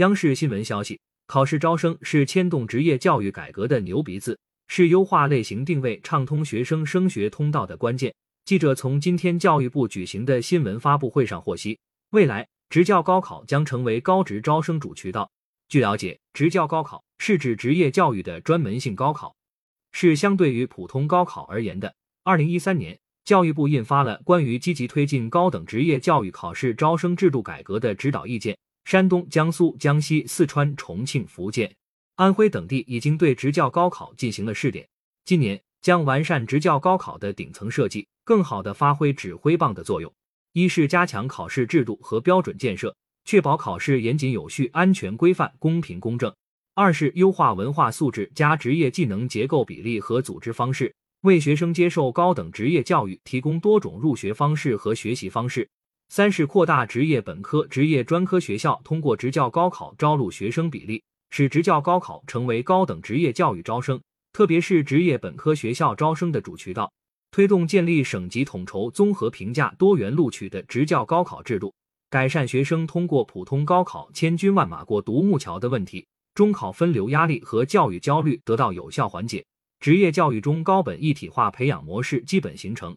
央视新闻消息，考试招生是牵动职业教育改革的牛鼻子，是优化类型定位、畅通学生升学通道的关键。记者从今天教育部举行的新闻发布会上获悉，未来职教高考将成为高职招生主渠道。据了解，职教高考是指职业教育的专门性高考，是相对于普通高考而言的。二零一三年，教育部印发了关于积极推进高等职业教育考试招生制度改革的指导意见。山东、江苏、江西、四川、重庆、福建、安徽等地已经对职教高考进行了试点，今年将完善职教高考的顶层设计。更好地发挥指挥棒的作用。一是加强考试制度和标准建设，确保考试严谨有序、安全规范、公平公正；二是优化文化素质加职业技能结构比例和组织方式，为学生接受高等职业教育提供多种入学方式和学习方式；三是扩大职业本科、职业专科学校通过职教高考招录学生比例，使职教高考成为高等职业教育招生，特别是职业本科学校招生的主渠道。推动建立省级统筹、综合评价、多元录取的职教高考制度，改善学生通过普通高考千军万马过独木桥的问题，中考分流压力和教育焦虑得到有效缓解，职业教育中高本一体化培养模式基本形成。